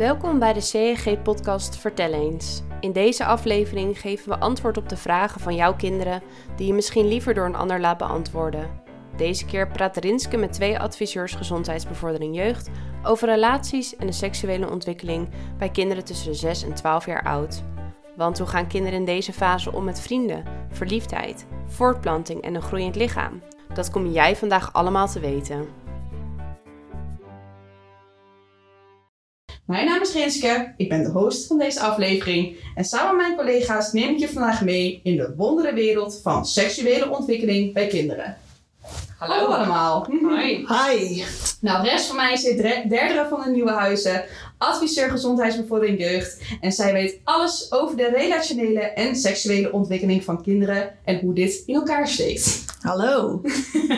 Welkom bij de CEG-podcast Vertel eens. In deze aflevering geven we antwoord op de vragen van jouw kinderen die je misschien liever door een ander laat beantwoorden. Deze keer praat Rinske met twee adviseurs gezondheidsbevordering jeugd over relaties en de seksuele ontwikkeling bij kinderen tussen de 6 en 12 jaar oud. Want hoe gaan kinderen in deze fase om met vrienden, verliefdheid, voortplanting en een groeiend lichaam? Dat kom jij vandaag allemaal te weten. Mijn naam is Rinske, ik ben de host van deze aflevering en samen met mijn collega's neem ik je vandaag mee in de wondere wereld van seksuele ontwikkeling bij kinderen. Hallo, allemaal. Hoi. Hi. Nou, rest van mij zit de derde van de nieuwe huizen, adviseur gezondheidsbevordering jeugd. En zij weet alles over de relationele en seksuele ontwikkeling van kinderen en hoe dit in elkaar steekt. Hallo.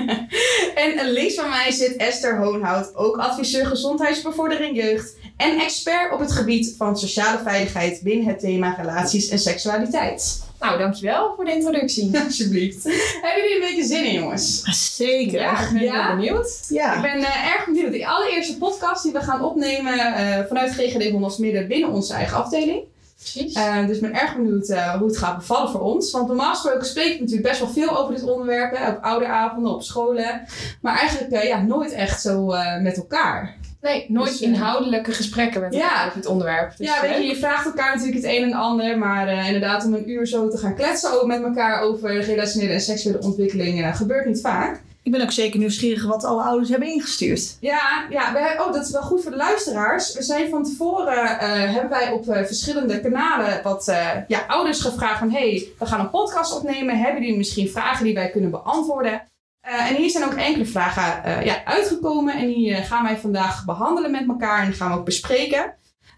en links van mij zit Esther Hoonhout, ook adviseur gezondheidsbevordering jeugd en expert op het gebied van sociale veiligheid binnen het thema relaties en seksualiteit. Nou, dankjewel voor de introductie. Alsjeblieft. Hebben jullie een beetje zin in, jongens? Zeker. Ja, ik ben ja? heel benieuwd. Ik ben eh, erg benieuwd. De allereerste podcast die we gaan opnemen eh, vanuit GGD Hondels Midden binnen onze eigen afdeling. Precies. Eh, dus ik ben erg benieuwd hoe het gaat bevallen voor ons. Want normaal gesproken spreek ik natuurlijk best wel veel over dit onderwerp. Hè, op ouderavonden, op scholen. Maar eigenlijk eh, ja, nooit echt zo eh, met elkaar. Nee, nooit dus, eh, inhoudelijke gesprekken met Ja. elkaar over het onderwerp. Dus ja, weet je, leuk. je vraagt elkaar natuurlijk het een en ander. Maar eh, inderdaad, om een uur zo te gaan kletsen ook met elkaar over relationele en seksuele ontwikkeling eh, gebeurt niet vaak. Ik ben ook zeker nieuwsgierig wat alle ouders hebben ingestuurd. Ja, ja we, oh, dat is wel goed voor de luisteraars. We zijn van tevoren, eh, hebben wij op eh, verschillende kanalen wat eh, ja, ouders gevraagd van... hey, we gaan een podcast opnemen. Hebben jullie misschien vragen die wij kunnen beantwoorden? Eh, en hier zijn ook enkele vragen eh, ja, uitgekomen. En die eh, gaan wij vandaag behandelen met elkaar en die gaan we ook bespreken.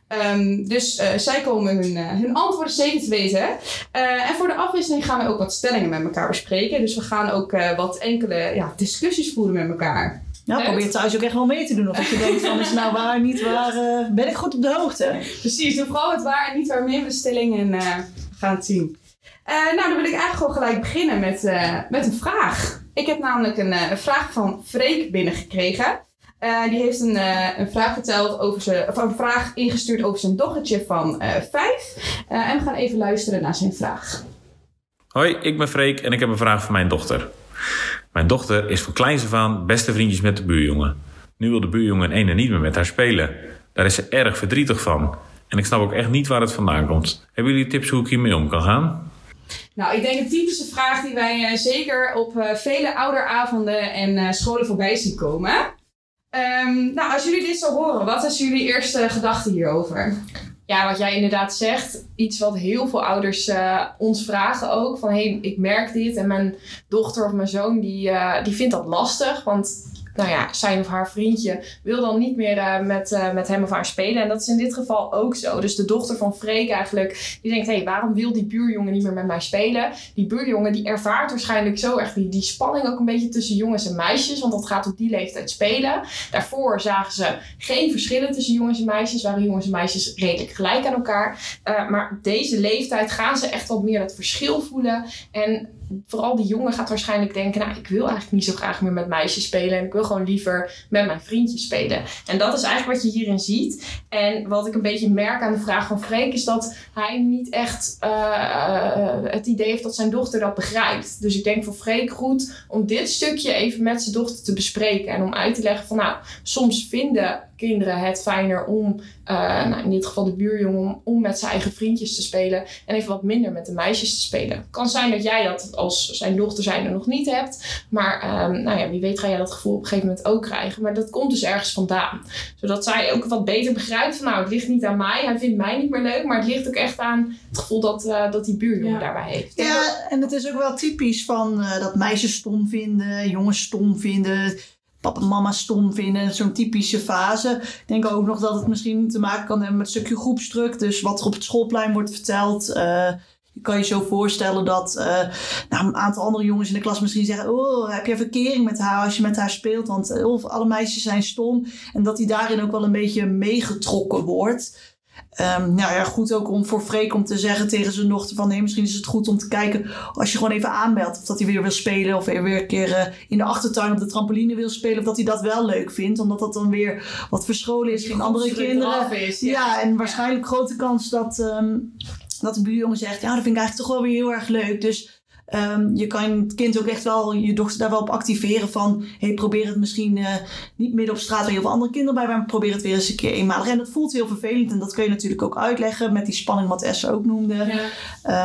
Ehm, dus zij komen hun, hun antwoorden zeker te weten. En voor de afwisseling gaan we ook wat stellingen met elkaar bespreken. Dus we gaan ook wat enkele ja, discussies voeren met elkaar. Nou, Leuk. probeer thuis ook echt wel mee te doen. Of dat je denkt van, is nou waar, niet waar, ben ik goed op de hoogte? Precies, doe vooral het waar en niet waar mee met de stelling en eh, we gaan het zien. Nou, dan wil ik eigenlijk gewoon gelijk beginnen met, met een vraag. Ik heb namelijk een, eh, een vraag van Freek binnengekregen. Eh, die heeft een, eh, een vraag verteld over zijn, of een vraag ingestuurd over zijn dochtertje van eh, vijf. En we gaan even luisteren naar zijn vraag. Hoi, ik ben Freek en ik heb een vraag voor mijn dochter. Mijn dochter is van kleins af aan beste vriendjes met de buurjongen. Nu wil de buurjongen ene niet meer met haar spelen. Daar is ze erg verdrietig van. En ik snap ook echt niet waar het vandaan komt. Hebben jullie tips hoe ik hiermee om kan gaan? Nou, ik denk een typische vraag die wij eh, zeker op eh, vele ouderavonden en eh, scholen voorbij zien komen. Ehm, nou, als jullie dit zo horen, wat is jullie eerste gedachte hierover? Ja, wat jij inderdaad zegt, iets wat heel veel ouders ons vragen ook. Van, hé, hey, ik merk dit en mijn dochter of mijn zoon, die, die vindt dat lastig. Want, nou ja, zijn of haar vriendje wil dan niet meer eh, met, eh, met hem of haar spelen. En dat is in dit geval ook zo. Dus de dochter van Freek eigenlijk, die denkt, hé, hey, waarom wil die buurjongen niet meer met mij spelen? Die buurjongen, die ervaart waarschijnlijk zo erg die, die spanning ook een beetje tussen jongens en meisjes. Want dat gaat op die leeftijd spelen. Daarvoor zagen ze geen verschillen tussen jongens en meisjes. Waren jongens en meisjes redelijk gelijk aan elkaar. Uh, maar deze leeftijd gaan ze echt wat meer dat verschil voelen. En vooral die jongen gaat waarschijnlijk denken... nou, ik wil eigenlijk niet zo graag meer met meisjes spelen... en ik wil gewoon liever met mijn vriendjes spelen. En dat is eigenlijk wat je hierin ziet. En wat ik een beetje merk aan de vraag van Freek... is dat hij niet echt uh, het idee heeft dat zijn dochter dat begrijpt. Dus ik denk voor Freek goed om dit stukje even met zijn dochter te bespreken... en om uit te leggen van, nou, soms vinden kinderen het fijner om, uh, nou in dit geval de buurjongen, om, om met zijn eigen vriendjes te spelen en even wat minder met de meisjes te spelen. Het kan zijn dat jij dat als zijn dochter zijn er nog niet hebt, maar um, nou ja, wie weet ga jij dat gevoel op een gegeven moment ook krijgen. Maar dat komt dus ergens vandaan. Zodat zij ook wat beter begrijpt van nou, het ligt niet aan mij, hij vindt mij niet meer leuk, maar het ligt ook echt aan het gevoel dat, uh, dat die buurjongen ja. daarbij heeft. Ja, en het is ook wel typisch van uh, dat meisjes stom vinden, jongens stom vinden papa en mama stom vinden. Zo'n typische fase. Ik denk ook nog dat het misschien te maken kan hebben met een stukje groepsdruk. Dus wat er op het schoolplein wordt verteld. Uh, je kan je zo voorstellen dat uh, nou, een aantal andere jongens in de klas misschien zeggen... Oh, heb je verkering met haar als je met haar speelt? Want uh, alle meisjes zijn stom. En dat hij daarin ook wel een beetje meegetrokken wordt. Ehm, nou ja, goed ook om voor Freek om te zeggen tegen zijn dochter van... hé, misschien is het goed om te kijken als je gewoon even aanbelt... of dat hij weer wil spelen of weer een keer uh, in de achtertuin op de trampoline wil spelen... of dat hij dat wel leuk vindt, omdat dat dan weer wat verscholen is geen andere kinderen. Is, ja. ja. en waarschijnlijk grote kans dat, um, dat de buurjongen zegt... ja, dat vind ik eigenlijk toch wel weer heel erg leuk, dus... Um, je kan het kind ook echt wel, je dochter daar wel op activeren van, hey, probeer het misschien uh, niet midden op straat waar heel veel andere kinderen bij, maar probeer het weer eens een keer eenmalig. En dat voelt heel vervelend en dat kun je natuurlijk ook uitleggen met die spanning wat Esther ook noemde. Ja.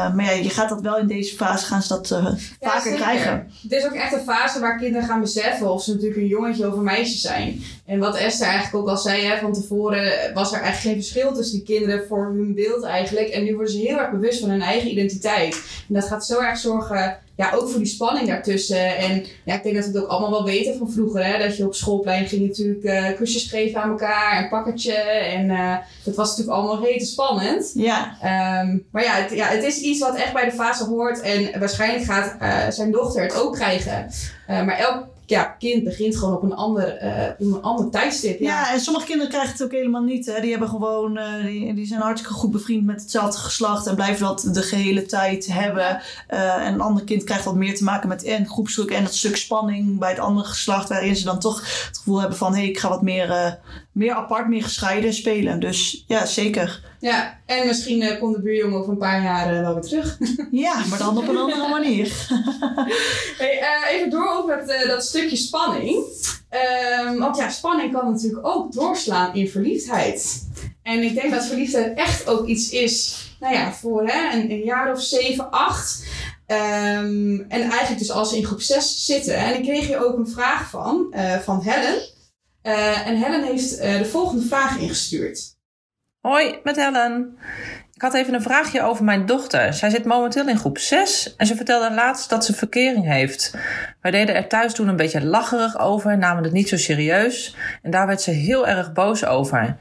Uh, maar ja, je gaat dat wel in deze fase gaan ze dat uh, ja, vaker zeker. krijgen. Het is ook echt een fase waar kinderen gaan beseffen of ze natuurlijk een jongetje of een meisje zijn. En wat Esther eigenlijk ook al zei hè, van tevoren, was er eigenlijk geen verschil tussen die kinderen voor hun beeld eigenlijk. En nu worden ze heel erg bewust van hun eigen identiteit. En dat gaat zo erg zorgen ja, ook voor die spanning daartussen. En ja, ik denk dat we het ook allemaal wel weten van vroeger. Hè? Dat je op schoolplein ging natuurlijk uh, kusjes geven aan elkaar. Een pakketje. En uh, dat was natuurlijk allemaal rete spannend. Ja. Um, maar ja het, ja, het is iets wat echt bij de fase hoort. En waarschijnlijk gaat uh, zijn dochter het ook krijgen. maar elk ja, kind begint gewoon op een ander, uh, een ander tijdstip. Ja. en sommige kinderen krijgen het ook helemaal niet. Hè. Die, hebben gewoon, uh, die, die zijn hartstikke goed bevriend met hetzelfde geslacht en blijven dat de gehele tijd hebben. Uh, en een ander kind krijgt wat meer te maken met en groepsdruk en dat stuk spanning bij het andere geslacht, waarin ze dan toch het gevoel hebben van hé, hey, ik ga wat meer, meer apart, meer gescheiden spelen. Dus ja, zeker. Ja, en misschien uh, komt de buurjongen over een paar jaar uh, wel weer terug. ja, maar dan op een andere manier. hey, uh, even door op met dat stukje spanning. Um, want ja, spanning kan natuurlijk ook doorslaan in verliefdheid. En ik denk dat verliefdheid echt ook iets is, nou ja, voor hè, een, een jaar of zeven, acht. Um, en eigenlijk dus als ze in groep 6 zitten. En ik kreeg hier ook een vraag van, van Helen. En Helen heeft de volgende vraag ingestuurd. Hoi, met Helen. Ik had even een vraagje over mijn dochter. Zij zit momenteel in groep 6 en ze vertelde laatst dat ze verkering heeft. Wij deden er thuis toen een beetje lacherig over, namen het niet zo serieus en daar werd ze heel erg boos over.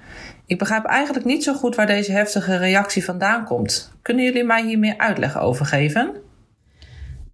Ik begrijp eigenlijk niet zo goed waar deze heftige reactie vandaan komt. Kunnen jullie mij hier meer uitleg over geven?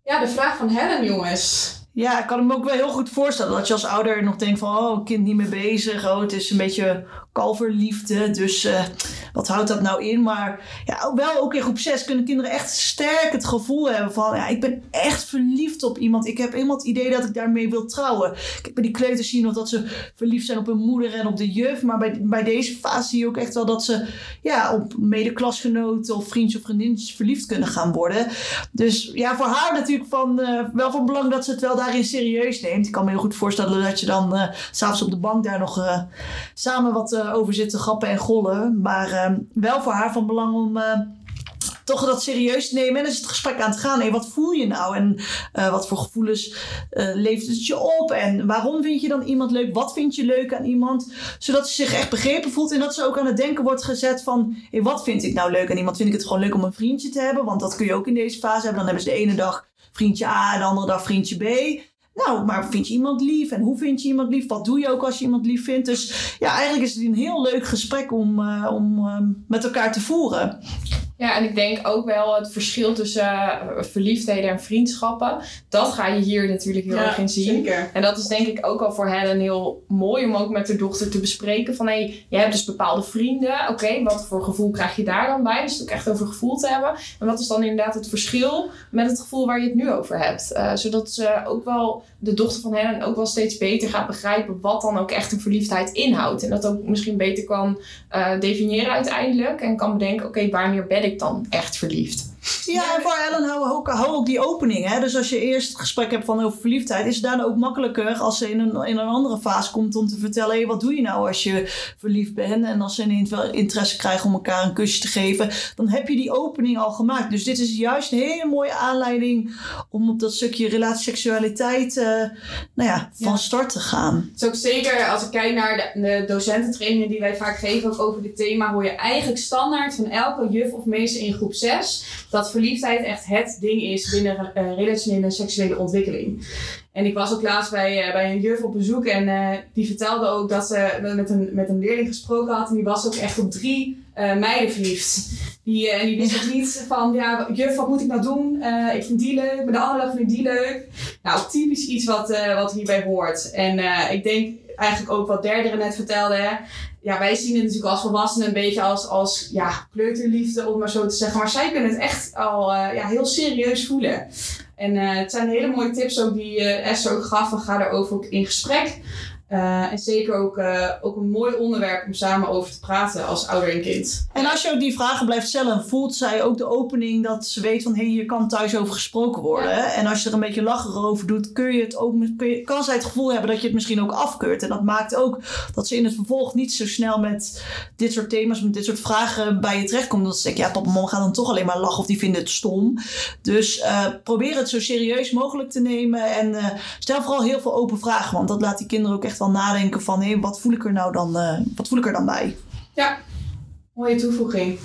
Ja, de vraag van Helen, jongens. Ja, ik kan me ook wel heel goed voorstellen dat je als ouder nog denkt van, oh, kind niet meer bezig, oh, het is een beetje kalverliefde. Dus uh, wat houdt dat nou in? Maar ja, wel ook in groep 6 kunnen kinderen echt sterk het gevoel hebben van... Ja, ik ben echt verliefd op iemand. Ik heb helemaal het idee dat ik daarmee wil trouwen. Heb bij die kleuters zien nog dat ze verliefd zijn op hun moeder en op de juf. Maar bij, bij deze fase zie je ook echt wel dat ze ja, op medeklasgenoten of vriendjes of vriendinnetjes verliefd kunnen gaan worden. Dus ja, voor haar natuurlijk van, uh, wel van belang dat ze het wel daarin serieus neemt. Ik kan me heel goed voorstellen dat je dan uh, s'avonds op de bank daar nog samen wat over zitten grappen en gollen. Maar uh, wel voor haar van belang om uh, toch dat serieus te nemen. En is het gesprek aan te gaan. Hey, wat voel je nou? En uh, wat voor gevoelens levert het je op? En waarom vind je dan iemand leuk? Wat vind je leuk aan iemand? Zodat ze zich echt begrepen voelt. En dat ze ook aan het denken wordt gezet van... Hey, wat vind ik nou leuk aan iemand? Vind ik het gewoon leuk om een vriendje te hebben? Want dat kun je ook in deze fase hebben. Dan hebben ze de ene dag vriendje A en de andere dag vriendje B. Nou, maar vind je iemand lief? En hoe vind je iemand lief? Wat doe je ook als je iemand lief vindt? Dus ja, eigenlijk is het een heel leuk gesprek om, uh, om uh, met elkaar te voeren. Ja, en ik denk ook wel het verschil tussen uh, verliefdheden en vriendschappen. Dat ga je hier natuurlijk heel ja, erg in zien. Zeker. En dat is denk ik ook al voor Helen heel mooi om ook met haar dochter te bespreken. Van hé, hey, je hebt dus bepaalde vrienden. Oké, okay, wat voor gevoel krijg je daar dan bij? Dus het ook echt over gevoel te hebben. En wat is dan inderdaad het verschil met het gevoel waar je het nu over hebt? Uh, zodat ze ook wel, de dochter van Helen ook wel steeds beter gaat begrijpen wat dan ook echt een verliefdheid inhoudt. En dat ook misschien beter kan uh, definiëren uiteindelijk. En kan bedenken, oké, okay, wanneer ben ik dan echt verliefd? Ja, en voor Ellen hou hou ook die opening. Hè? Dus als je eerst het gesprek hebt van over verliefdheid, is het daarna ook makkelijker als ze in een, in een andere fase komt om te vertellen: hey, wat doe je nou als je verliefd bent? En als ze ineens wel interesse krijgen om elkaar een kusje te geven, dan heb je die opening al gemaakt. Dus dit is juist een hele mooie aanleiding om op dat stukje relatie-seksualiteit uh, nou ja, van ja. start te gaan. Het is ook zeker, als ik kijk naar de, de docententrainingen die wij vaak geven, ook over dit thema, hoor je eigenlijk standaard van elke juf of meester in groep 6 dat verliefdheid echt het ding is binnen uh, relationele en seksuele ontwikkeling. En ik was ook laatst bij, uh, bij een juf op bezoek en uh, die vertelde ook dat ze met een, met een leerling gesproken had en die was ook echt op drie meiden verliefd. Die, en die wist ook niet van, ja, juf, wat moet ik nou doen? ik vind die leuk, maar de andere vind die leuk. Nou, typisch iets wat, wat hierbij hoort. En ik denk eigenlijk ook wat derde net vertelde. Hè? Ja, wij zien het natuurlijk als volwassenen een beetje als, als ja, kleuterliefde, om maar zo te zeggen. Maar zij kunnen het echt al eh, ja, heel serieus voelen. En eh, het zijn hele mooie tips ook die eh, Esther ook gaf. We gaan daarover ook in gesprek. Uh, en zeker ook, uh, ook een mooi onderwerp om samen over te praten als ouder en kind. En als je ook die vragen blijft stellen, voelt zij ook de opening dat ze weet van hé, hey, hier kan thuis over gesproken worden. Ja. En als je er een beetje lacherig over doet, kun je het ook, kun je, kan zij het gevoel hebben dat je het misschien ook afkeurt. En dat maakt ook dat ze in het vervolg niet zo snel met dit soort thema's, met dit soort vragen bij je terechtkomt. Dat ze denkt, ja, papa en mama gaan dan toch alleen maar lachen of die vinden het stom. Dus uh, probeer het zo serieus mogelijk te nemen en stel vooral heel veel open vragen, want dat laat die kinderen ook echt wel nadenken van hé, wat voel ik er nou dan, uh, wat voel ik er dan bij? Ja, mooie toevoeging.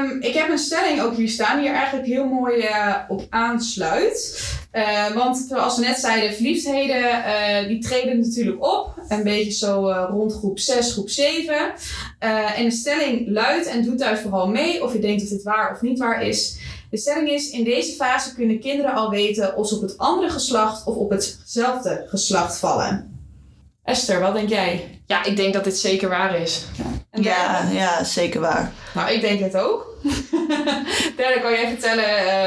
Um, ik heb een stelling ook hier staan die er eigenlijk heel mooi uh, op aansluit. Uh, want zoals we net zeiden, verliefdheden die treden natuurlijk op. Een beetje zo rond groep 6, groep 7. en de stelling luidt en doet thuis vooral mee of je denkt dat dit waar of niet waar is. De stelling is, in deze fase kunnen kinderen al weten of ze op het andere geslacht of op hetzelfde geslacht vallen. Esther, wat denk jij? Ja, ik denk dat dit zeker waar is. En Ja, ja, zeker waar. Nou, ik denk het ook. Derde, kan jij vertellen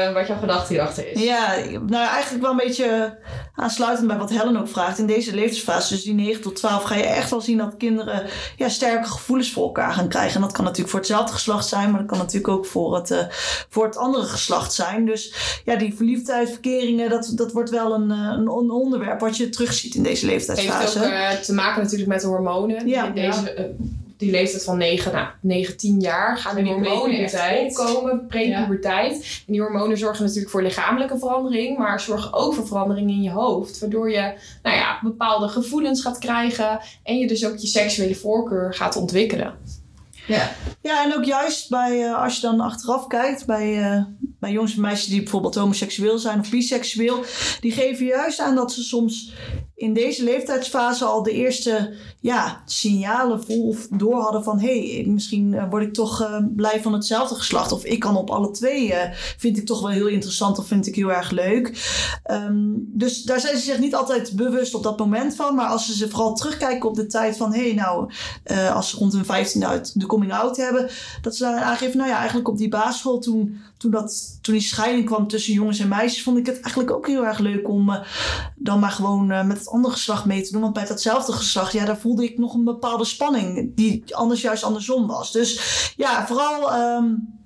uh, wat jouw gedachte hierachter is? Ja, nou eigenlijk wel een beetje aansluitend bij wat Helen ook vraagt. In deze levensfase, dus die 9 tot 12, ga je echt wel zien dat kinderen ja, sterke gevoelens voor elkaar gaan krijgen. En dat kan natuurlijk voor hetzelfde geslacht zijn, maar dat kan natuurlijk ook voor het, uh, voor het andere geslacht zijn. Dus ja, die verliefdheid, verkeringen, dat, dat wordt wel een, een onderwerp wat je terugziet in deze leeftijdsfase. Heeft ook uh, te maken natuurlijk met de hormonen. Ja. In deze, uh, die leeftijd van 9, nou, 9 10 jaar gaan de die hormonen echt prepuberteit. opkomen, prepuberteit. En die hormonen zorgen natuurlijk voor lichamelijke verandering, maar zorgen ook voor verandering in je hoofd. Waardoor je nou ja, bepaalde gevoelens gaat krijgen en je dus ook je seksuele voorkeur gaat ontwikkelen. Ja. Ja, en ook juist bij, uh, als je dan achteraf kijkt, bij, uh, bij jongens en meisjes die bijvoorbeeld homoseksueel zijn of biseksueel, die geven juist aan dat ze soms in deze leeftijdsfase al de eerste ja, signalen vol of door hadden van hé, hey, misschien uh, word ik toch uh, blij van hetzelfde geslacht. Of ik kan op alle twee, vind ik toch wel heel interessant of vind ik heel erg leuk. Um, dus daar zijn ze zich niet altijd bewust op dat moment van. Maar als ze ze vooral terugkijken op de tijd van hé, hey, nou, als ze rond hun 15 uit de coming out hebben, dat ze daar aangeven, nou ja, eigenlijk op die basisschool toen, toen, dat, toen die scheiding kwam tussen jongens en meisjes, vond ik het eigenlijk ook heel erg leuk om dan maar gewoon met het andere geslacht mee te doen. Want bij datzelfde geslacht, ja, daar voelde ik nog een bepaalde spanning die anders juist andersom was. Dus ja, vooral um,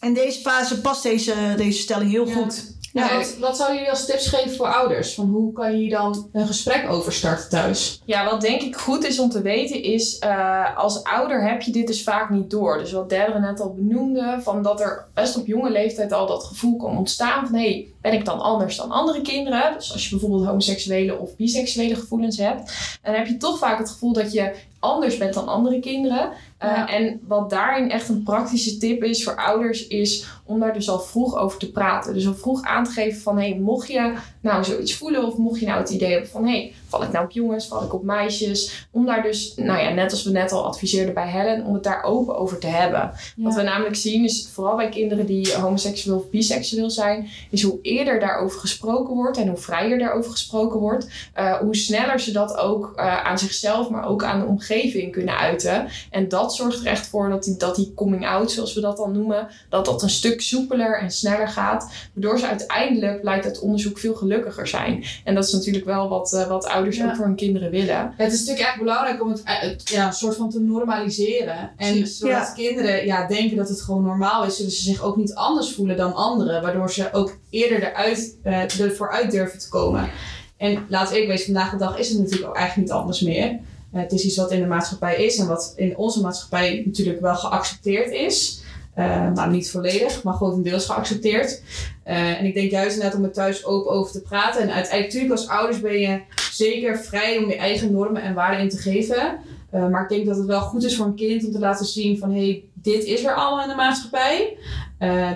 in deze fase past deze, deze stelling heel Ja. goed. Ja, wat, wat zouden jullie als tips geven voor ouders? Van hoe kan je hier dan een gesprek over starten thuis? Ja, wat denk ik goed is om te weten is, uh, als ouder heb je dit dus vaak niet door. Dus wat Derdere net al benoemde, van dat er best op jonge leeftijd al dat gevoel kan ontstaan van hé, hey, ben ik dan anders dan andere kinderen? Dus als je bijvoorbeeld homoseksuele of biseksuele gevoelens hebt, dan heb je toch vaak het gevoel dat je anders bent dan andere kinderen. Uh, Ja. En wat daarin echt een praktische tip is voor ouders, is om daar dus al vroeg over te praten. Dus al vroeg aan te geven van, hé, hey, mocht je nou zoiets voelen of mocht je nou het idee hebben van, hé, hey, val ik nou op jongens, val ik op meisjes? Om daar dus, nou ja, net als we net al adviseerden bij Helen, om het daar open over te hebben. Wat we namelijk zien is, vooral bij kinderen die homoseksueel of biseksueel zijn, is hoe eerder daarover gesproken wordt en hoe vrijer daarover gesproken wordt, uh, hoe sneller ze dat ook uh, aan zichzelf, maar ook aan de omgeving kunnen uiten. En dat zorgt er echt voor dat die, dat die coming out, zoals we dat dan noemen, dat dat een stuk soepeler en sneller gaat. Waardoor ze uiteindelijk, blijkt uit onderzoek, veel gelukkiger zijn. En dat is natuurlijk wel wat, uh, wat ouders Ja. ook voor hun kinderen willen. Het is natuurlijk echt belangrijk om het, eh, het ja, een soort van te normaliseren. En zodat ja. kinderen ja, denken dat het gewoon normaal is, zullen ze zich ook niet anders voelen dan anderen. Waardoor ze ook eerder eruit, eh, ervoor uit durven te komen. En laat ik wezen, vandaag de dag is het natuurlijk ook eigenlijk niet anders meer. Eh, het is iets wat in de maatschappij is en wat in onze maatschappij natuurlijk wel geaccepteerd is. Uh, nou, niet volledig, maar grotendeels geaccepteerd. Uh, en ik denk juist net om er thuis open over te praten. En uiteindelijk, natuurlijk als ouders ben je zeker vrij om je eigen normen en waarden in te geven. Uh, maar ik denk dat het wel goed is voor een kind om te laten zien van... hey, dit is er allemaal in de maatschappij.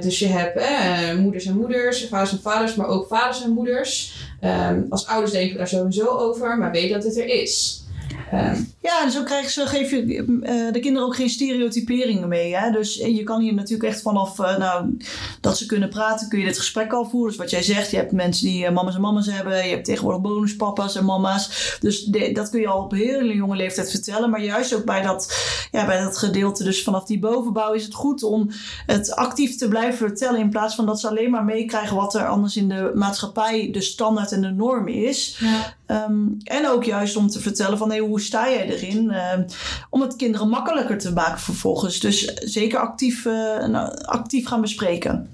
Dus je hebt moeders en moeders, vaders en vaders, maar ook vaders en moeders. Als ouders denken we daar sowieso over, maar weet dat het er is. Ja, en zo krijgen ze, geef je eh, de kinderen ook geen stereotyperingen mee. Hè? Dus je kan hier natuurlijk echt vanaf eh, nou, dat ze kunnen praten, kun je dit gesprek al voeren. Dus wat jij zegt, je hebt mensen die eh, mama's en mama's hebben. Je hebt tegenwoordig bonuspapa's en mama's. Dus de- dat kun je al op een hele jonge leeftijd vertellen. Maar juist ook bij dat, ja, bij dat gedeelte, dus vanaf die bovenbouw, is het goed om het actief te blijven vertellen. In plaats van dat ze alleen maar meekrijgen wat er anders in de maatschappij de standaard en de norm is. Ja. Ehm, en ook juist om te vertellen van hey, hoe sta jij Ehm, om het kinderen makkelijker te maken vervolgens. Dus zeker actief, eh, nou, actief gaan bespreken.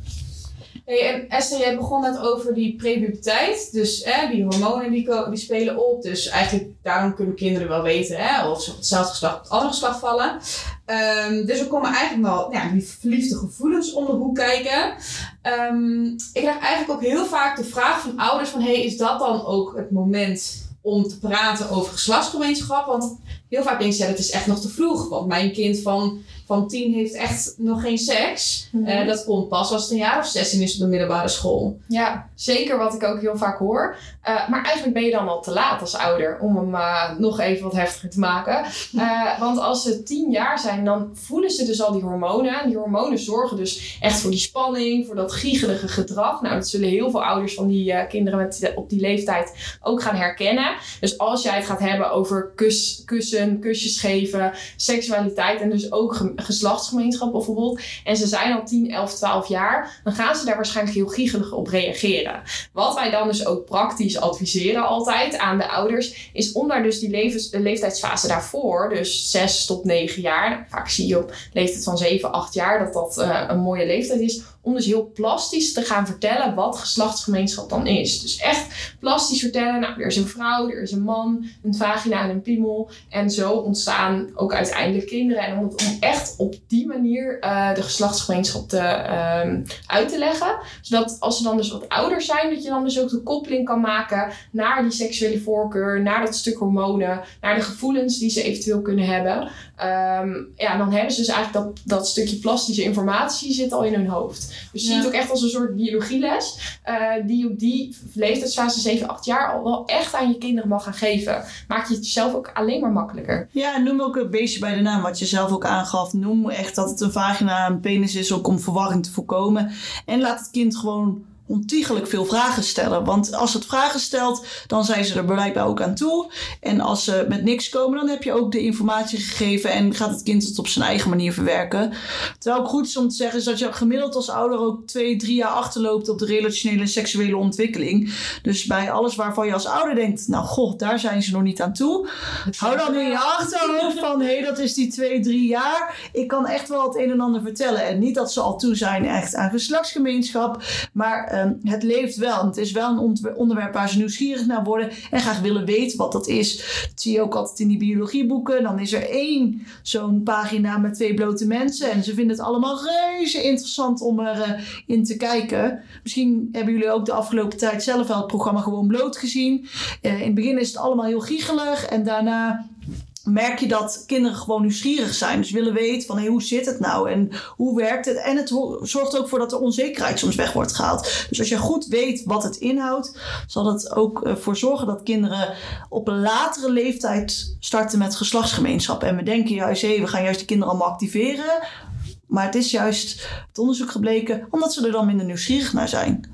En Esther, jij begon net over die prepuberteit. Dus die hormonen die, die spelen op. Dus eigenlijk daarom kunnen kinderen wel weten hè, of ze op hetzelfde geslacht of het andere geslacht vallen. Ehm, dus er komen eigenlijk wel ja, die verliefde gevoelens om de hoek kijken. Ehm, ik krijg eigenlijk ook heel vaak de vraag van ouders van... Hey, is dat dan ook het moment om te praten over geslachtsgemeenschap? Want heel vaak denk je, ja, dat is echt nog te vroeg. Want mijn kind van, van tien heeft echt nog geen seks. Eh, dat komt pas als het een jaar of 16 is op de middelbare school. Ja, zeker wat ik ook heel vaak hoor. Eh, maar eigenlijk ben je dan al te laat als ouder om hem eh, nog even wat heftiger te maken. Want als ze tien jaar zijn, dan voelen ze dus al die hormonen. En die hormonen zorgen dus echt voor die spanning, voor dat giechelige gedrag. Nou, dat zullen heel veel ouders van die kinderen met, op die leeftijd ook gaan herkennen. Dus als jij het gaat hebben over kus, kussen, kusjes geven, seksualiteit en dus ook geslachtsgemeenschap bijvoorbeeld. En ze zijn al 10, 11, 12 jaar, dan gaan ze daar waarschijnlijk heel giechelig op reageren. Wat wij dan dus ook praktisch adviseren altijd aan de ouders, is om daar dus die levens, de leeftijdsfase daarvoor, dus 6 tot 9 jaar, vaak zie je op leeftijd van 7, 8 jaar dat dat eh, een mooie leeftijd is, om dus heel plastisch te gaan vertellen wat geslachtsgemeenschap dan is. Dus echt plastisch vertellen, nou, er is een vrouw, er is een man, een vagina en een piemel. En zo ontstaan ook uiteindelijk kinderen. En om, echt op die manier eh, de geslachtsgemeenschap te, ehm, uit te leggen. Zodat als ze dan dus wat ouder zijn, dat je dan dus ook de koppeling kan maken naar die seksuele voorkeur, naar dat stuk hormonen, naar de gevoelens die ze eventueel kunnen hebben. Ehm, ja, dan hebben ze dus eigenlijk dat, dat stukje plastische informatie zit al in hun hoofd. Dus zie Ja. het ook echt als een soort biologieles. eh, die op die leeftijdsfase 7, 8 jaar al wel echt aan je kinderen mag gaan geven. Maak je het jezelf ook alleen maar makkelijker. Ja, noem ook een beestje bij de naam, wat je zelf ook aangaf. Noem echt dat het een vagina, een penis is, ook om verwarring te voorkomen. En laat het kind gewoon ontiegelijk veel vragen stellen. Want als het vragen stelt, dan zijn ze er blijkbaar ook aan toe. En als ze met niks komen, dan heb je ook de informatie gegeven en gaat het kind het op zijn eigen manier verwerken. Terwijl ook goed is om te zeggen, is dat je gemiddeld als ouder ook twee, drie jaar achterloopt op de relationele en seksuele ontwikkeling. Dus bij alles waarvan je als ouder denkt, nou goh, daar zijn ze nog niet aan toe. Hou dan in je achterhoofd van, hé, dat is die twee, drie jaar. Ik kan echt wel het een en ander vertellen. En niet dat ze al toe zijn echt aan geslachtsgemeenschap. Maar ehm, het leeft wel. Het is wel een onderwerp waar ze nieuwsgierig naar worden. En graag willen weten wat dat is. Dat zie je ook altijd in die biologieboeken. Dan is er één zo'n pagina met twee blote mensen. En ze vinden het allemaal reuze interessant om erin in te kijken. Misschien hebben jullie ook de afgelopen tijd zelf wel het programma Gewoon Bloot gezien. Eh, in het begin is het allemaal heel giechelig. En daarna merk je dat kinderen gewoon nieuwsgierig zijn. Dus willen weten van hey, hoe zit het nou en hoe werkt het. En het zorgt ook voor dat de onzekerheid soms weg wordt gehaald. Dus als je goed weet wat het inhoudt, zal het ook eh, voor zorgen dat kinderen op een latere leeftijd starten met geslachtsgemeenschap. En we denken juist, hé, we gaan juist de kinderen allemaal activeren. Maar het is juist het onderzoek gebleken, omdat ze er dan minder nieuwsgierig naar zijn.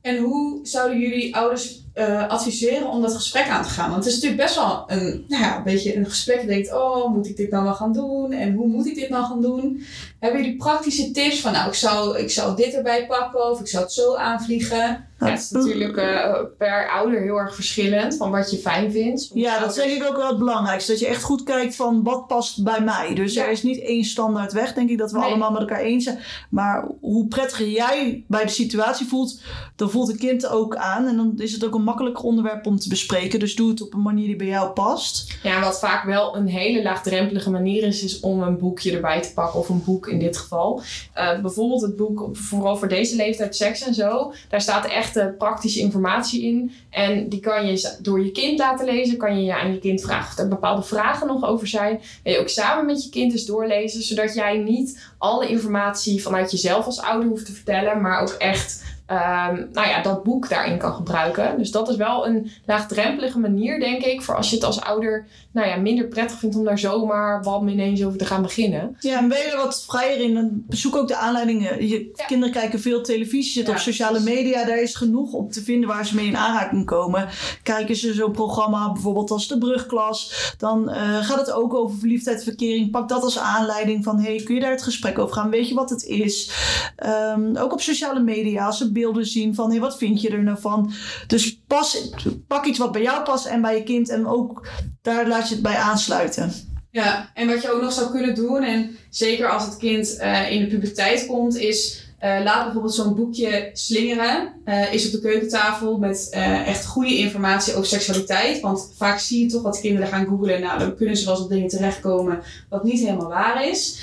En hoe zouden jullie ouders eh, adviseren om dat gesprek aan te gaan? Want het is natuurlijk best wel een, nou ja, een beetje een gesprek. Je denkt, oh, moet ik dit nou wel gaan doen? En hoe moet ik dit nou gaan doen? Hebben jullie praktische tips van, nou, ik zou, ik zou dit erbij pakken of ik zou het zo aanvliegen? Ja, het is natuurlijk eh, per ouder heel erg verschillend van wat je fijn vindt. Ja, dat ouders- zeg ik ook wel het belangrijkste. Dat je echt goed kijkt van wat past bij mij. Dus Ja. er is niet één standaard weg, denk ik, dat we Nee. allemaal met elkaar eens zijn. Maar hoe prettiger jij bij de situatie voelt, dan voelt het kind ook aan. En dan is het ook een makkelijker onderwerp om te bespreken. Dus doe het op een manier die bij jou past. Ja, wat vaak wel een hele laagdrempelige manier is, is om een boekje erbij te pakken. Of een boek in dit geval. Eh, bijvoorbeeld het boek, vooral voor deze leeftijd, seks en zo. Daar staat echt praktische informatie in. En die kan je door je kind laten lezen. Kan je aan je kind vragen of er bepaalde vragen nog over zijn. En je ook samen met je kind eens doorlezen. Zodat jij niet alle informatie vanuit jezelf als ouder hoeft te vertellen. Maar ook echt ehm, nou ja, dat boek daarin kan gebruiken. Dus dat is wel een laagdrempelige manier, denk ik, voor als je het als ouder nou ja, minder prettig vindt om daar zomaar bam ineens over te gaan beginnen. Ja, en ben je er wat vrijer in, dan bezoek ook de aanleidingen. Je Ja. kinderen kijken veel televisie, zitten Ja, op sociale media. Daar is genoeg op te vinden waar ze mee in aanraking komen. Kijken ze zo'n programma, bijvoorbeeld als de brugklas, dan eh, gaat het ook over verliefdheid, verkering. Pak dat als aanleiding van, hey, kun je daar het gesprek over gaan? Weet je wat het is? Ehm, ook op sociale media, als ze beelden zien van, hey, wat vind je er nou van? Dus pas, pak iets wat bij jou past en bij je kind en ook daar laat je het bij aansluiten. Ja, en wat je ook nog zou kunnen doen, en zeker als het kind eh, in de puberteit komt, is eh, laat bijvoorbeeld zo'n boekje slingeren. eh, is op de keukentafel met eh, echt goede informatie over seksualiteit. Want vaak zie je toch dat kinderen gaan googlen. Nou, dan kunnen ze wel eens op dingen terechtkomen wat niet helemaal waar is.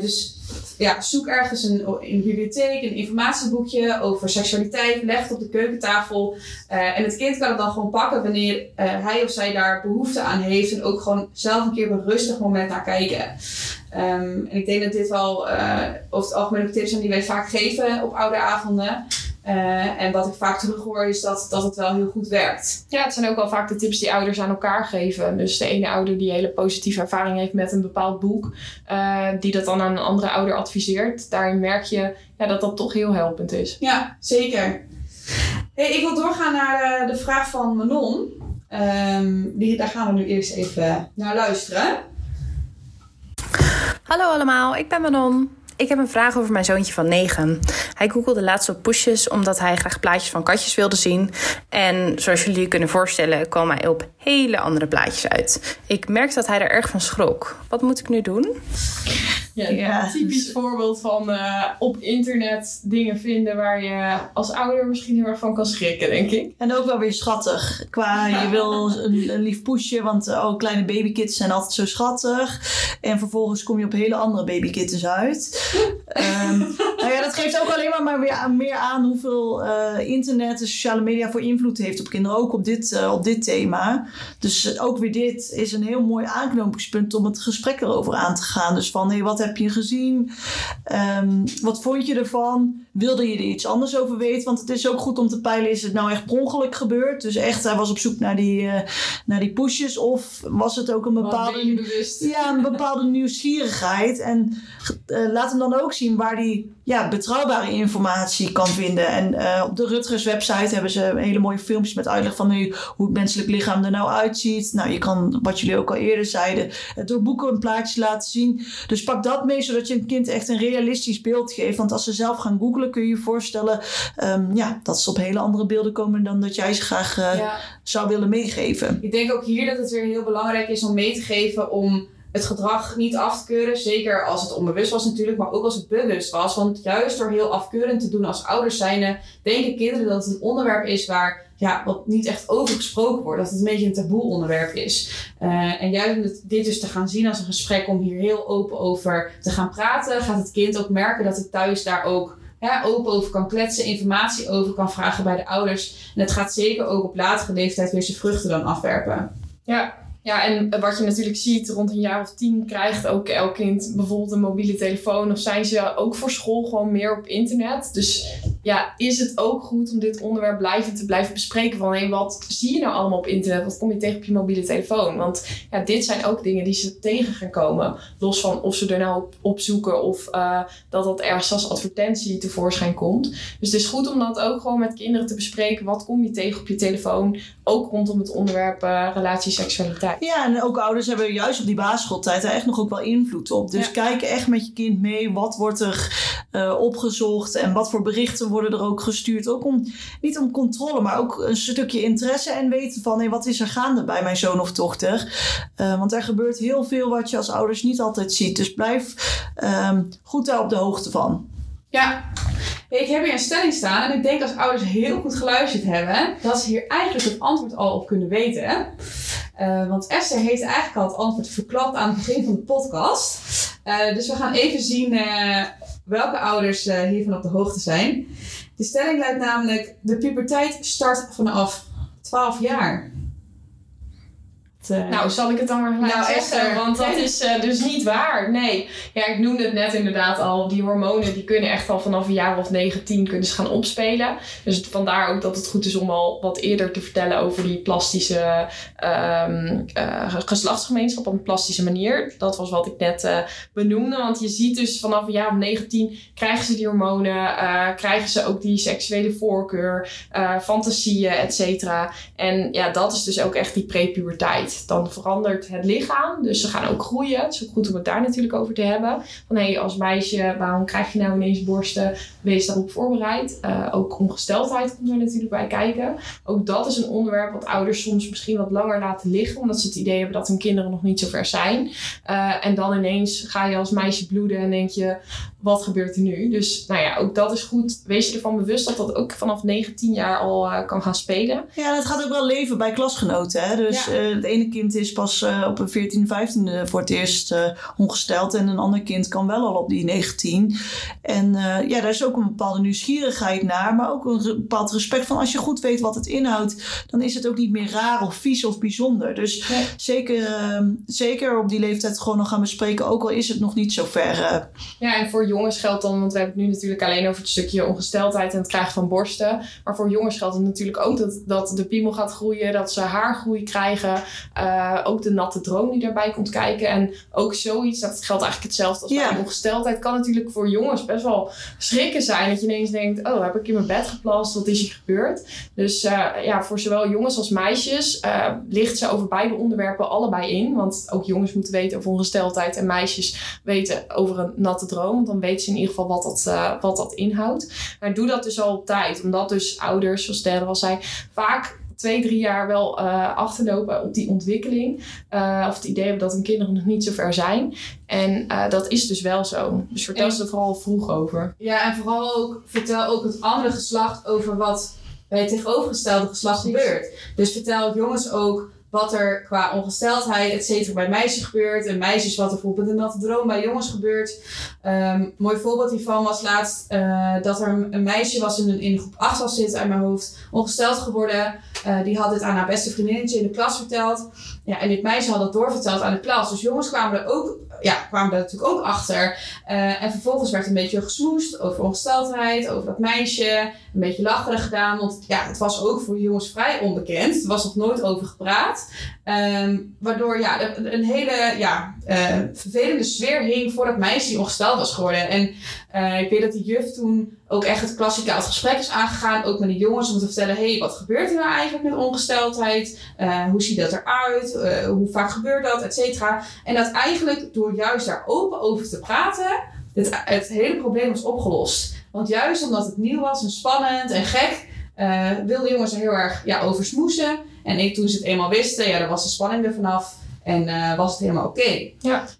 Dus ja, zoek ergens een, in de bibliotheek een informatieboekje over seksualiteit. Leg het op de keukentafel. En het kind kan het dan gewoon pakken wanneer hij of zij daar behoefte aan heeft. En ook gewoon zelf een keer op een rustig moment naar kijken. Ehm, en ik denk dat dit wel eh, over het algemeen tips zijn die wij vaak geven op ouderavonden. Eh en wat ik vaak terughoor is dat, dat het wel heel goed werkt. Ja, het zijn ook wel vaak de tips die ouders aan elkaar geven. Dus de ene ouder die hele positieve ervaring heeft met een bepaald boek, eh, die dat dan aan een andere ouder adviseert. Daarin merk je ja, dat dat toch heel helpend is. Ja, zeker. Hey, ik wil doorgaan naar de, vraag van Manon. Ehm, die, daar gaan we nu eerst even naar luisteren. Hallo allemaal, ik ben Manon. Ik heb een vraag over mijn zoontje van 9. Hij googelde laatst op poesjes omdat hij graag plaatjes van katjes wilde zien. En zoals jullie kunnen voorstellen, kwam hij op hele andere plaatjes uit. Ik merkte dat hij er erg van schrok. Wat moet ik nu doen? Ja, Ja. typisch voorbeeld van eh, op internet dingen vinden waar je als ouder misschien heel erg van kan schrikken, denk ik. En ook wel weer schattig. Qua je wil een, een lief poesje, want eh, oh, kleine babykittens zijn altijd zo schattig. En vervolgens kom je op hele andere babykittens uit. Ehm, nou ja, dat geeft ook alleen maar, maar weer meer aan hoeveel eh, internet en sociale media voor invloed heeft op kinderen. Ook op dit, op dit thema. Dus ook weer dit is een heel mooi aanknopingspunt om het gesprek erover aan te gaan. Dus van, hé, wat heb je gezien? Ehm, wat vond je ervan? Wilde je er iets anders over weten? Want het is ook goed om te peilen, is het nou echt per ongeluk gebeurd? Dus echt, hij was op zoek naar die, eh naar die pushes? Of was het ook een bepaalde... Ja, een bepaalde nieuwsgierigheid. En eh, laat hem dan ook zien waar hij ja, betrouwbare informatie kan vinden. En eh, op de Rutgers website hebben ze hele mooie filmpjes met uitleg van nu, hoe het menselijk lichaam er nou uitziet. Nou, je kan, wat jullie ook al eerder zeiden, het door boeken en plaatjes laten zien. Dus pak dat mee, zodat je een kind echt een realistisch beeld geeft. Want als ze zelf gaan googlen, kun je je voorstellen ehm, ja, dat ze op hele andere beelden komen dan dat jij ze graag eh, Ja. zou willen meegeven. Ik denk ook hier dat het weer heel belangrijk is om mee te geven om het gedrag niet af te keuren. Zeker als het onbewust was natuurlijk, maar ook als het bewust was. Want juist door heel afkeurend te doen als ouders zijnde, denken kinderen dat het een onderwerp is waar ja, wat niet echt over gesproken wordt. Dat het een beetje een taboe onderwerp is. Eh, en juist om het- dit dus te gaan zien als een gesprek om hier heel open over te gaan praten, gaat het kind ook merken dat het thuis daar ook open over kan kletsen, informatie over kan vragen bij de ouders. En het gaat zeker ook op latere leeftijd weer zijn vruchten dan afwerpen. Ja. ja, en wat je natuurlijk ziet, rond een jaar of tien krijgt ook elk kind bijvoorbeeld een mobiele telefoon. Of zijn ze ook voor school gewoon meer op internet. Dus ja, is het ook goed om dit onderwerp blijvend te blijven bespreken. Van hé, wat zie je nou allemaal op internet? Wat kom je tegen op je mobiele telefoon? Want ja, dit zijn ook dingen die ze tegen gaan komen. Los van of ze er nou op, op zoeken of eh, dat dat ergens als advertentie tevoorschijn komt. Dus het is goed om dat ook gewoon met kinderen te bespreken. Wat kom je tegen op je telefoon? Ook rondom het onderwerp eh relatie, seksualiteit. Ja, en ook ouders hebben juist op die basisschooltijd daar echt nog ook wel invloed op. Dus Ja. kijk echt met je kind mee. Wat wordt er eh, opgezocht en wat voor berichten worden er ook gestuurd. Ook om, niet om controle, maar ook een stukje interesse en weten van hé, wat is er gaande bij mijn zoon of dochter. Eh, want er gebeurt heel veel wat je als ouders niet altijd ziet. Dus blijf ehm, goed daar op de hoogte van. Ja, Hey, ik heb hier een stelling staan en ik denk als ouders heel goed geluisterd hebben, dat ze hier eigenlijk het antwoord al op kunnen weten. Eh, want Esther heeft eigenlijk al het antwoord verklapt aan het begin van de podcast. Eh, dus we gaan even zien eh, welke ouders eh, hiervan op de hoogte zijn. De stelling luidt namelijk: de puberteit start vanaf 12 jaar. Eh, Nou, zal ik het dan maar gelijk Nou, zeggen? Esther, Want dat is eh, dus niet waar. Nee. Ja, ik noemde het net inderdaad al. Die hormonen die kunnen echt al vanaf een jaar of 9, 10 kunnen ze gaan opspelen. Dus vandaar ook dat het goed is om al wat eerder te vertellen over die plastische ehm, eh, geslachtsgemeenschap op een plastische manier. Dat was wat ik net eh, benoemde. Want je ziet dus vanaf een jaar of 9, 10 krijgen ze die hormonen. eh, krijgen ze ook die seksuele voorkeur, eh, fantasieën, et cetera. En ja, dat is dus ook echt die prepuberteit. Dan verandert het lichaam, dus ze gaan ook groeien. Het is ook goed om het daar natuurlijk over te hebben. Van hé, hey, als meisje, waarom krijg je nou ineens borsten? Wees daarop voorbereid. Eh, ook ongesteldheid komt er natuurlijk bij kijken. Ook dat is een onderwerp wat ouders soms misschien wat langer laten liggen, omdat ze het idee hebben dat hun kinderen nog niet zo ver zijn. Eh, en dan ineens ga je als meisje bloeden en denk je, wat gebeurt er nu? Dus nou ja, ook dat is goed. Wees je ervan bewust dat dat ook vanaf 9, 10 jaar al eh, kan gaan spelen. Ja, dat gaat ook wel leven bij klasgenoten. Hè? Dus Ja. eh, het ene kind is pas eh, op een 14, 15 voor het eerst ongesteld. En een ander kind kan wel al op die 19. En ja, daar is ook een bepaalde nieuwsgierigheid naar. Maar ook een bepaald respect van als je goed weet wat het inhoudt. Dan is het ook niet meer raar of vies of bijzonder. Dus zeker, eh, zeker op die leeftijd gewoon nog gaan bespreken. Ook al is het nog niet zo ver. Ja, en voor jongens geldt dan, want we hebben het nu natuurlijk alleen over het stukje ongesteldheid en het krijgen van borsten. Maar voor jongens geldt het natuurlijk ook dat, dat de piemel gaat groeien, dat ze haargroei krijgen. eh, ook de natte droom die daarbij komt kijken. En ook zoiets, dat geldt eigenlijk hetzelfde als Ja. bij ongesteldheid, kan natuurlijk voor jongens best wel schrikken zijn. Dat je ineens denkt, oh, heb ik in mijn bed geplast? Wat is hier gebeurd? Dus eh, ja, voor zowel jongens als meisjes eh, ligt ze over beide onderwerpen allebei in. Want ook jongens moeten weten over ongesteldheid en meisjes weten over een natte droom. Weten ze in ieder geval wat dat, eh, wat dat inhoudt. Maar doe dat dus al op tijd. Omdat dus ouders, zoals Derde al zei, vaak twee, drie jaar wel eh, achterlopen op die ontwikkeling. Eh, of het idee hebben dat hun kinderen nog niet zo ver zijn. En dat is dus wel zo. Dus vertel En- ze er vooral vroeg over. Ja, en vooral ook vertel ook het andere geslacht over wat bij het tegenovergestelde geslacht Precies. gebeurt. Dus vertel jongens ook wat er qua ongesteldheid, et bij meisjes gebeurt. En meisjes wat er bijvoorbeeld de natte droom bij jongens gebeurt. Een mooi voorbeeld hiervan was laatst eh, dat er een, een meisje was in, een- in groep 8 was zitten uit mijn hoofd. Ongesteld geworden. Eh, die had dit aan haar beste vriendinnetje in de klas verteld. Ja, en dit meisje had dat doorverteld aan de klas. Dus jongens kwamen er ook, ja, kwamen er natuurlijk ook achter. Eh, en vervolgens werd een beetje gesmoest over ongesteldheid, over dat meisje. Een beetje lacherig gedaan, want ja, het was ook voor jongens vrij onbekend. Er was nog nooit over gepraat. Ehm, waardoor ja, een hele ja, eh, vervelende sfeer hing voor dat meisje die ongesteld was geworden. En eh, ik weet dat die juf toen ook echt het klassieke gesprek is aangegaan. Ook met de jongens om te vertellen, hé, hey, wat gebeurt er nou eigenlijk met ongesteldheid? Eh, hoe ziet dat eruit? Hoe vaak gebeurt dat? Et cetera. En dat eigenlijk door juist daar open over te praten, het, het hele probleem was opgelost. Want juist omdat het nieuw was en spannend en gek, wilden jongens er heel erg ja, over smoesen. En ik, toen ze het eenmaal wisten, ja, dan was de spanning er vanaf. En eh, was het helemaal oké.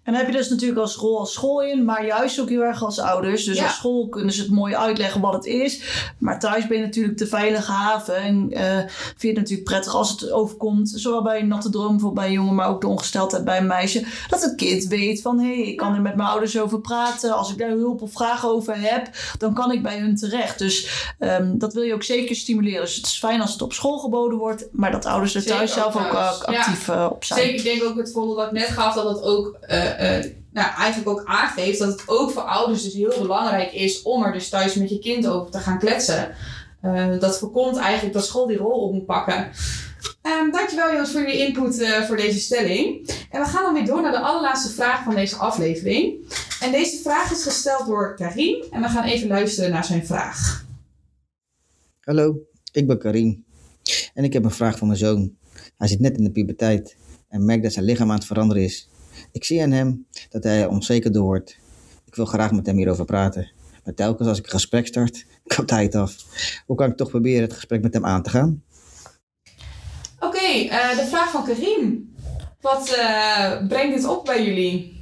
En dan heb je dus natuurlijk als school als school in, maar juist ook heel erg als ouders. Dus Ja. als school kunnen ze het mooi uitleggen wat het is. Maar thuis ben je natuurlijk de veilige haven. En eh, vind je het natuurlijk prettig als het overkomt. Zowel bij een natte droom voor bij een jongen, maar ook de ongesteldheid bij een meisje. Dat het kind weet van hé, hey, ik kan er met mijn ouders over praten. Als ik daar hulp of vragen over heb, dan kan ik bij hun terecht. Dus ehm, dat wil je ook zeker stimuleren. Dus het is fijn als het op school geboden wordt, maar dat ouders er Zeker thuis zelf ook thuis. eh, Ja. actief op zijn. Zeker, ik denk ook het voorbeeld dat ik net gaf, dat het ook eh, eh, nou, eigenlijk ook aangeeft dat het ook voor ouders dus heel belangrijk is om er dus thuis met je kind over te gaan kletsen. Eh, dat voorkomt eigenlijk dat school die rol op moet pakken. Ehm, dankjewel jongens voor jullie input voor deze stelling. En we gaan dan weer door naar de allerlaatste vraag van deze aflevering. En deze vraag is gesteld door Karim. En we gaan even luisteren naar zijn vraag. Hallo, ik ben Karim. En ik heb een vraag voor mijn zoon. Hij zit net in de puberteit en merkt dat zijn lichaam aan het veranderen is. Ik zie aan hem dat hij er onzeker door wordt. Ik wil graag met hem hierover praten. Maar telkens als ik een gesprek start, kapt hij het af. Hoe kan ik toch proberen het gesprek met hem aan te gaan? Oké, eh, de vraag van Karim. Wat eh, brengt dit op bij jullie?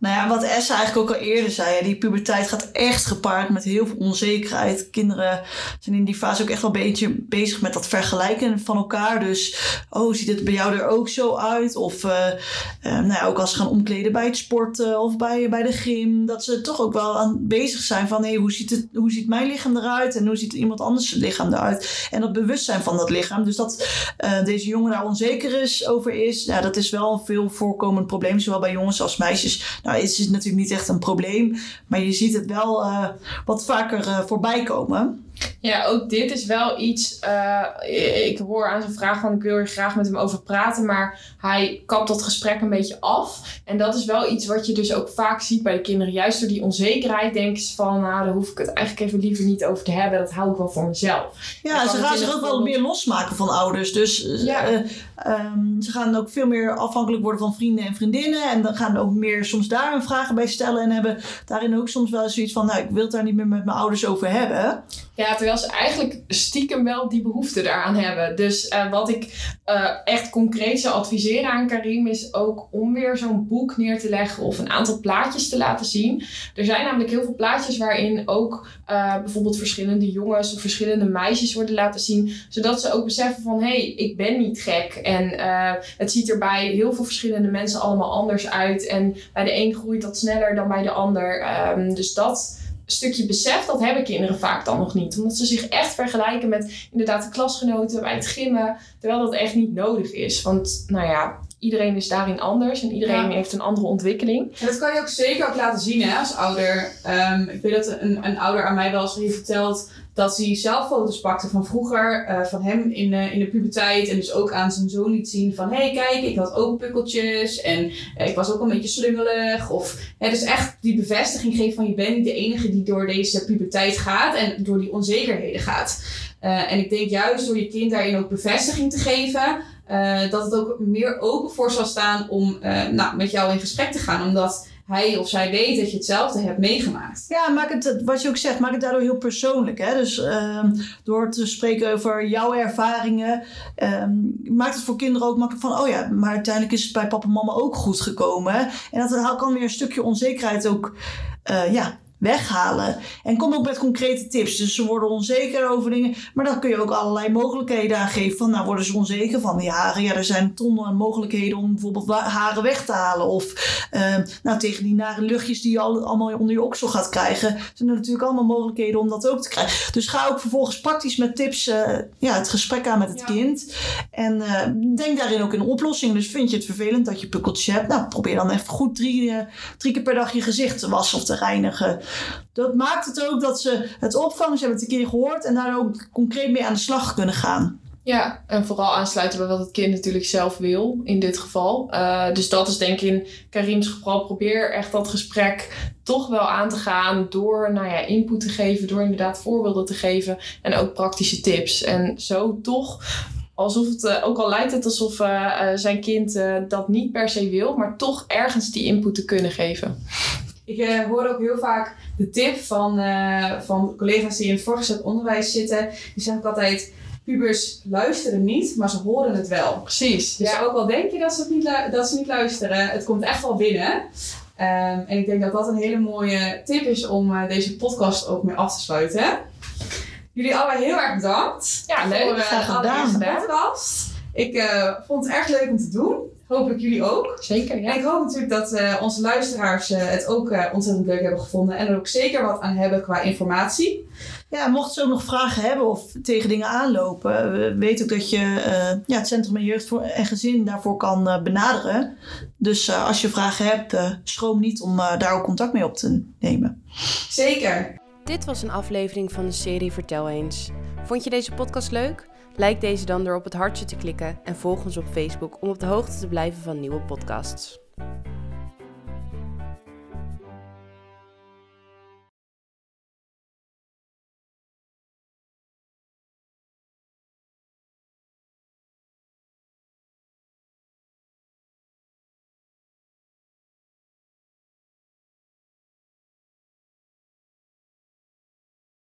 Nou ja, wat Essa eigenlijk ook al eerder zei, die puberteit gaat echt gepaard met heel veel onzekerheid. Kinderen zijn in die fase ook echt wel een beetje bezig met dat vergelijken van elkaar. Dus, oh, ziet het bij jou er ook zo uit? Of, eh, eh, nou ja, ook als ze gaan omkleden bij het sporten of bij, bij de gym, dat ze toch ook wel aan bezig zijn van, hé, hoe, ziet het, hoe ziet mijn lichaam eruit? En hoe ziet iemand anders lichaam eruit? En dat bewustzijn van dat lichaam. Dus dat eh, deze jongen daar onzeker is over is, ja, dat is wel een veel voorkomend probleem, zowel bij jongens als meisjes. Nou, het is natuurlijk niet echt een probleem, maar je ziet het wel uh, wat vaker uh, voorbij komen. Ja, ook dit is wel iets. Uh, ik hoor aan zijn vraag van ik wil er graag met hem over praten, maar hij kapt dat gesprek een beetje af. En dat is wel iets wat je dus ook vaak ziet bij de kinderen. Juist door die onzekerheid denken ze van, nou, daar hoef ik het eigenlijk even liever niet over te hebben. Dat hou ik wel voor mezelf. Ja, ze gaan zich ook wel meer losmaken van ouders. Dus ja. uh, um, ze gaan ook veel meer afhankelijk worden van vrienden en vriendinnen. En dan gaan ook meer soms daar een vragen bij stellen. En hebben daarin ook soms wel zoiets van, nou, ik wil het daar niet meer met mijn ouders over hebben. Ja, terwijl ze eigenlijk stiekem wel die behoefte daaraan hebben. Dus uh, wat ik uh, echt concreet zou adviseren aan Karim is ook om weer zo'n boek neer te leggen of een aantal plaatjes te laten zien. Er zijn namelijk heel veel plaatjes waarin ook uh, bijvoorbeeld verschillende jongens of verschillende meisjes worden laten zien. Zodat ze ook beseffen van hé, hey, ik ben niet gek. En het ziet er bij heel veel verschillende mensen allemaal anders uit. En bij de een groeit dat sneller dan bij de ander. Um, dus dat stukje besef, dat hebben kinderen vaak dan nog niet. Omdat ze zich echt vergelijken met inderdaad de klasgenoten bij het gimmen. Terwijl dat echt niet nodig is. Want nou ja, iedereen is daarin anders en iedereen ja. heeft een andere ontwikkeling. En dat kan je ook zeker ook laten zien hè, als ouder. Um, ik weet dat een, een ouder aan mij wel eens heeft verteld dat hij zelf foto's pakte van vroeger, uh, van hem in, uh, in de puberteit. En dus ook aan zijn zoon liet zien van, hé hey, kijk, ik had ook pukkeltjes en uh, ik was ook een beetje slungelig. Of hè, dus echt die bevestiging geven van, je bent niet de enige die door deze puberteit gaat en door die onzekerheden gaat. en ik denk juist door je kind daarin ook bevestiging te geven, dat het ook meer open voor zal staan om nou, met jou in gesprek te gaan. Omdat hij of zij weet dat je hetzelfde hebt meegemaakt. Ja, maak het, wat je ook zegt, maak het daardoor heel persoonlijk. Hè? Dus um, door te spreken over jouw ervaringen, um, maakt het voor kinderen ook makkelijk van, oh ja, maar uiteindelijk is het bij papa en mama ook goed gekomen. En dat kan weer een stukje onzekerheid ook uh, ja, weghalen. En kom ook met concrete tips. Dus ze worden onzeker over dingen. Maar dan kun je ook allerlei mogelijkheden aangeven. Van nou worden ze onzeker van die haren. Ja, er zijn tonnen mogelijkheden om bijvoorbeeld haren weg te halen. Of uh, nou, tegen die nare luchtjes die je al, allemaal onder je oksel gaat krijgen. Zijn er natuurlijk allemaal mogelijkheden om dat ook te krijgen. Dus ga ook vervolgens praktisch met tips uh, ja, het gesprek aan met het ja. kind. En uh, denk daarin ook in een oplossing. Dus vind je het vervelend dat je pukkeltjes hebt. Nou, probeer dan even goed drie, drie keer per dag je gezicht te wassen of te reinigen dat maakt het ook dat ze het opvangen. Ze hebben het een keer gehoord en daar ook concreet mee aan de slag kunnen gaan. Ja, en vooral aansluiten bij wat het kind natuurlijk zelf wil in dit geval. Uh, dus dat is denk ik in Karim's geval. Probeer echt dat gesprek toch wel aan te gaan door nou ja, input te geven, door inderdaad voorbeelden te geven en ook praktische tips. En zo toch alsof het, uh, ook al lijkt het alsof uh, zijn kind dat niet per se wil, maar toch ergens die input te kunnen geven. Ik uh, hoor ook heel vaak de tip van, uh, van collega's die in het voorgezet onderwijs zitten. Die zeggen ook altijd, pubers luisteren niet, maar ze horen het wel. Precies. Dus ja. ook al denk je dat ze, niet dat ze niet luisteren, het komt echt wel binnen. Um, en ik denk dat dat een hele mooie tip is om uh, deze podcast ook mee af te sluiten. Jullie allebei heel erg bedankt ja, leuk. voor uh, de podcast. Ik vond het erg leuk om te doen. Hoop ik jullie ook. Zeker, ja. En ik hoop natuurlijk dat uh, onze luisteraars uh, het ook uh, ontzettend leuk hebben gevonden. En er ook zeker wat aan hebben qua informatie. Ja, mochten ze ook nog vragen hebben of tegen dingen aanlopen. We weten ook dat je ja, het Centrum en Jeugd voor, en Gezin daarvoor kan benaderen. Dus als je vragen hebt, schroom niet om daar ook contact mee op te nemen. Zeker. Dit was een aflevering van de serie Vertel eens. Vond je deze podcast leuk? Like deze dan door op het hartje te klikken en volg ons op Facebook om op de hoogte te blijven van nieuwe podcasts.